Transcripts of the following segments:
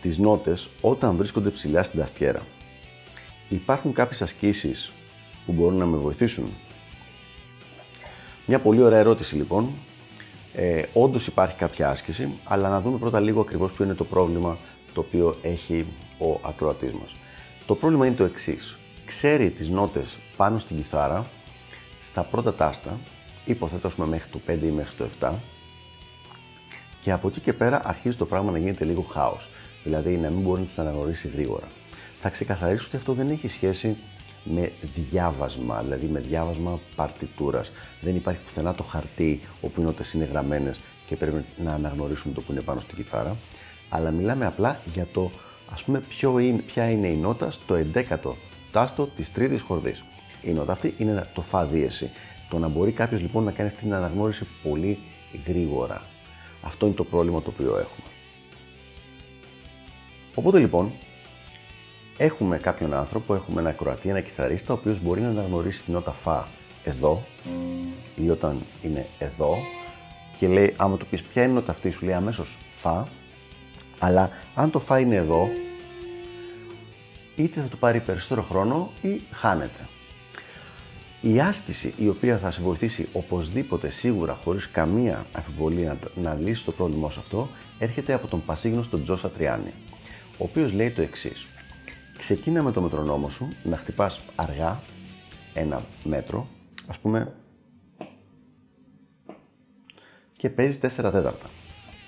τις νότες όταν βρίσκονται ψηλά στην ταστιέρα. Υπάρχουν κάποιες ασκήσεις που μπορούν να με βοηθήσουν; Μια πολύ ωραία ερώτηση λοιπόν. Ε, Όντως υπάρχει κάποια άσκηση, αλλά να δούμε πρώτα λίγο ακριβώς ποιο είναι το πρόβλημα το οποίο έχει ο ακροατής μας. Το πρόβλημα είναι το εξής. Ξέρει τις νότες πάνω στην κιθάρα στα πρώτα τάστα, υποθέτω μέχρι το 5 ή μέχρι το 7, και από εκεί και πέρα αρχίζει το πράγμα να γίνεται λίγο χάος δηλαδή να μην μπορεί να τις αναγνωρίσει γρήγορα. Θα ξεκαθαρίσω ότι αυτό δεν έχει σχέση με διάβασμα, δηλαδή με διάβασμα παρτιτούρας. Δεν υπάρχει πουθενά το χαρτί όπου οι νότες είναι γραμμένες και πρέπει να αναγνωρίσουμε το που είναι πάνω στην κιθάρα, αλλά μιλάμε απλά για το ας πούμε ποιο είναι, ποια είναι η νότα στο 11ο τάστο της τρίτης χορδής. Η νότα αυτή είναι το φα δίεση. Το να μπορεί κάποιος λοιπόν να κάνει αυτή την αναγνώριση πολύ γρήγορα. Αυτό είναι το πρόβλημα το οποίο έχουμε. Οπότε λοιπόν, έχουμε κάποιον άνθρωπο, έχουμε ένα Κροατή, ένα κιθαρίστα, ο οποίος μπορεί να αναγνωρίσει την νότα φα εδώ ή όταν είναι εδώ και λέει, άμα του πεις ποια είναι η νότα αυτή, σου λέει αμέσως φα, αλλά αν το φα είναι εδώ, είτε θα του πάρει περισσότερο χρόνο ή χάνεται. Η άσκηση η οποία θα σε βοηθήσει οπωσδήποτε σίγουρα χωρίς καμία αμφιβολία να, να λύσεις το πρόβλημά σου αυτό έρχεται από τον πασίγνωστο Τζο Σατριάνη ο οποίος λέει το εξής. Ξεκίνα με το μετρονόμο σου να χτυπάς αργά ένα μέτρο, ας πούμε, και παίζεις 4 τέταρτα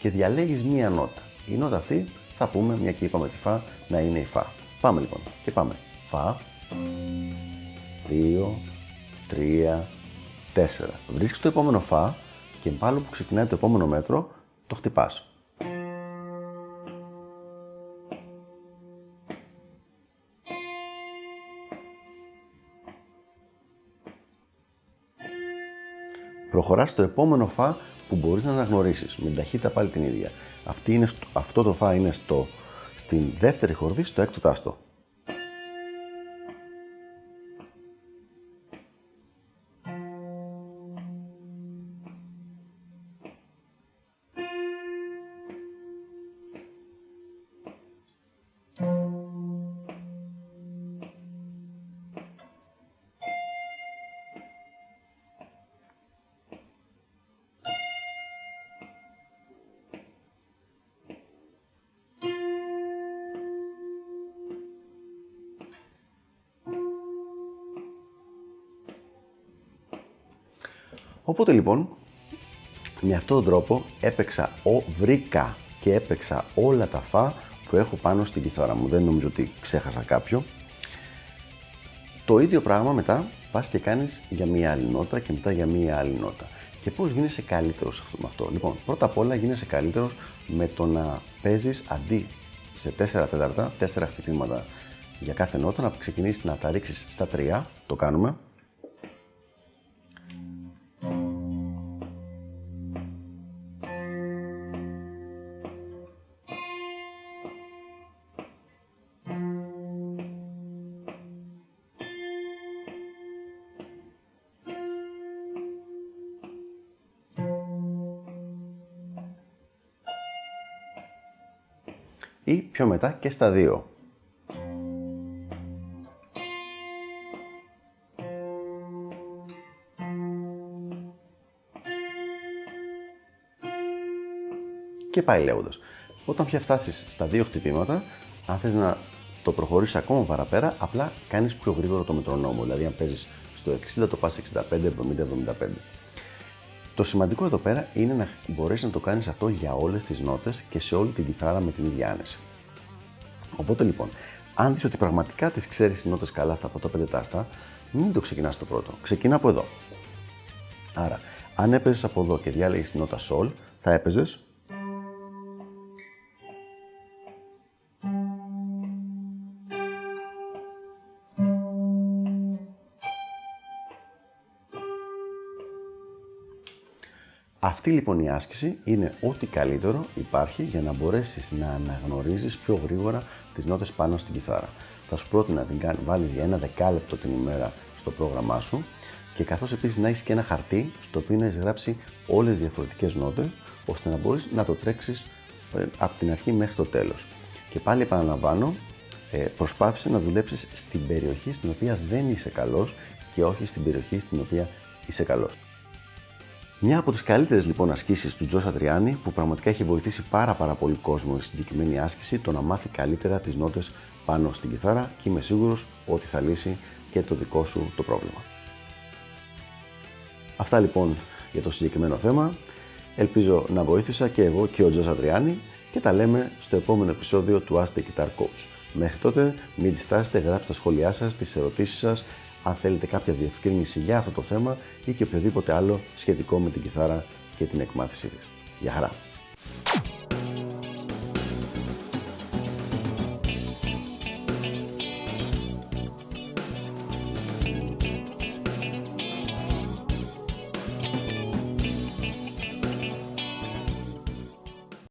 και διαλέγεις μία νότα. Η νότα αυτή θα πούμε, μια και είπαμε τη φα, να είναι η φα. Πάμε λοιπόν και πάμε. Φα, 2, 3, 4. Βρίσκεις το επόμενο φα και πάλι που ξεκινάει το επόμενο μέτρο, το χτυπάς. Προχωράς στο επόμενο φα που μπορείς να αναγνωρίσεις. Με την ταχύτητα πάλι την ίδια. Αυτή είναι αυτό το φα είναι στο, στην δεύτερη χορδή, στο έκτο τάστο. Οπότε λοιπόν, με αυτόν τον τρόπο έπαιξα, ο, βρήκα και έπαιξα όλα τα φα που έχω πάνω στην κιθάρα μου. Δεν νομίζω ότι ξέχασα κάποιο. Το ίδιο πράγμα μετά πας και κάνεις για μία άλλη νότα και μετά για μία άλλη νότα. Και πώς γίνεσαι καλύτερος με αυτό. Λοιπόν, πρώτα απ' όλα γίνεσαι καλύτερος με το να παίζεις αντί σε 4 τέταρτα, 4 χτυπήματα για κάθε νότα, να ξεκινήσεις να τα ρίξεις στα 3, το κάνουμε. Ή πιο μετά και στα δύο. Και πάει λέγοντας. Όταν πια φτάσεις στα δύο χτυπήματα, αν θες να το προχωρήσεις ακόμα παραπέρα, απλά κάνεις πιο γρήγορο το μετρονόμο. Δηλαδή, αν παίζεις στο 60, το πας 65, 70, 75. Το σημαντικό εδώ πέρα είναι να μπορέσεις να το κάνεις αυτό για όλες τις νότες και σε όλη την κιθάρα με την ίδια άνεση. Οπότε λοιπόν, αν δεις ότι πραγματικά τις ξέρεις τις νότες καλά στα πρώτα πέντε τάστα, μην το ξεκινάς το πρώτο. Ξεκινά από εδώ. Άρα, αν έπαιζες από εδώ και διάλεγες τη νότα Sol, θα έπαιζες. Αυτή λοιπόν η άσκηση είναι ό,τι καλύτερο υπάρχει για να μπορέσεις να αναγνωρίζεις πιο γρήγορα τις νότες πάνω στην κιθάρα. Θα σου πρότεινα να την βάλεις για ένα δεκάλεπτο την ημέρα στο πρόγραμμά σου και καθώς επίσης να έχεις και ένα χαρτί στο οποίο να έχεις γράψει όλες τις διαφορετικές νότες ώστε να μπορείς να το τρέξεις ε, από την αρχή μέχρι το τέλος. Και πάλι επαναλαμβάνω, ε, προσπάθησε να δουλέψεις στην περιοχή στην οποία δεν είσαι καλός και όχι στην περιοχή στην οποία είσαι καλός. Μια από τις καλύτερες λοιπόν ασκήσεις του Τζος Αντριάννη που πραγματικά έχει βοηθήσει πάρα, πάρα πολύ κόσμο στη συγκεκριμένη άσκηση το να μάθει καλύτερα τις νότες πάνω στην κιθάρα και είμαι σίγουρος ότι θα λύσει και το δικό σου το πρόβλημα. Αυτά λοιπόν για το συγκεκριμένο θέμα. Ελπίζω να βοήθησα και εγώ και ο Τζος Αντριάννη και τα λέμε στο επόμενο επεισόδιο του Ask the Guitar Coach. Μέχρι τότε μην διστάσετε, γράψτε τα σχόλιά σας, τις ερωτήσεις σας, αν θέλετε κάποια διευκρίνηση για αυτό το θέμα ή και οποιοδήποτε άλλο σχετικό με την κιθάρα και την εκμάθησή της. Γεια χαρά!